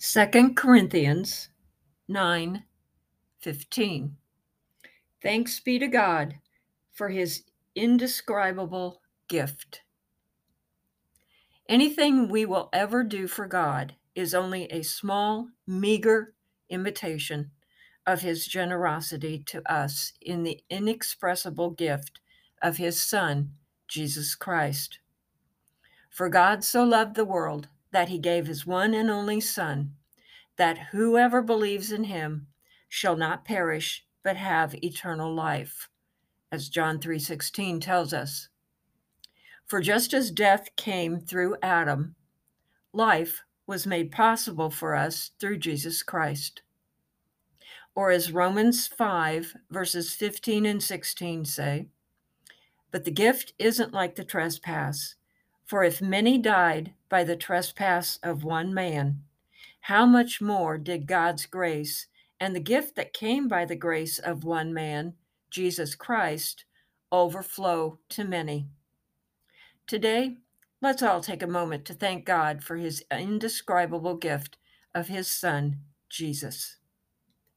2 Corinthians 9 15. Thanks be to God for his indescribable gift. Anything we will ever do for God is only a small, meager imitation of his generosity to us in the inexpressible gift of his Son, Jesus Christ. For God so loved the world that he gave his one and only Son, that whoever believes in him shall not perish but have eternal life, as John 3:16 tells us. For just as death came through Adam, life was made possible for us through Jesus Christ. Or as Romans 5, verses 15 and 16 say, But the gift isn't like the trespass. For if many died by the trespass of one man, how much more did God's grace and the gift that came by the grace of one man, Jesus Christ, overflow to many? Today, let's all take a moment to thank God for his indescribable gift of his Son, Jesus.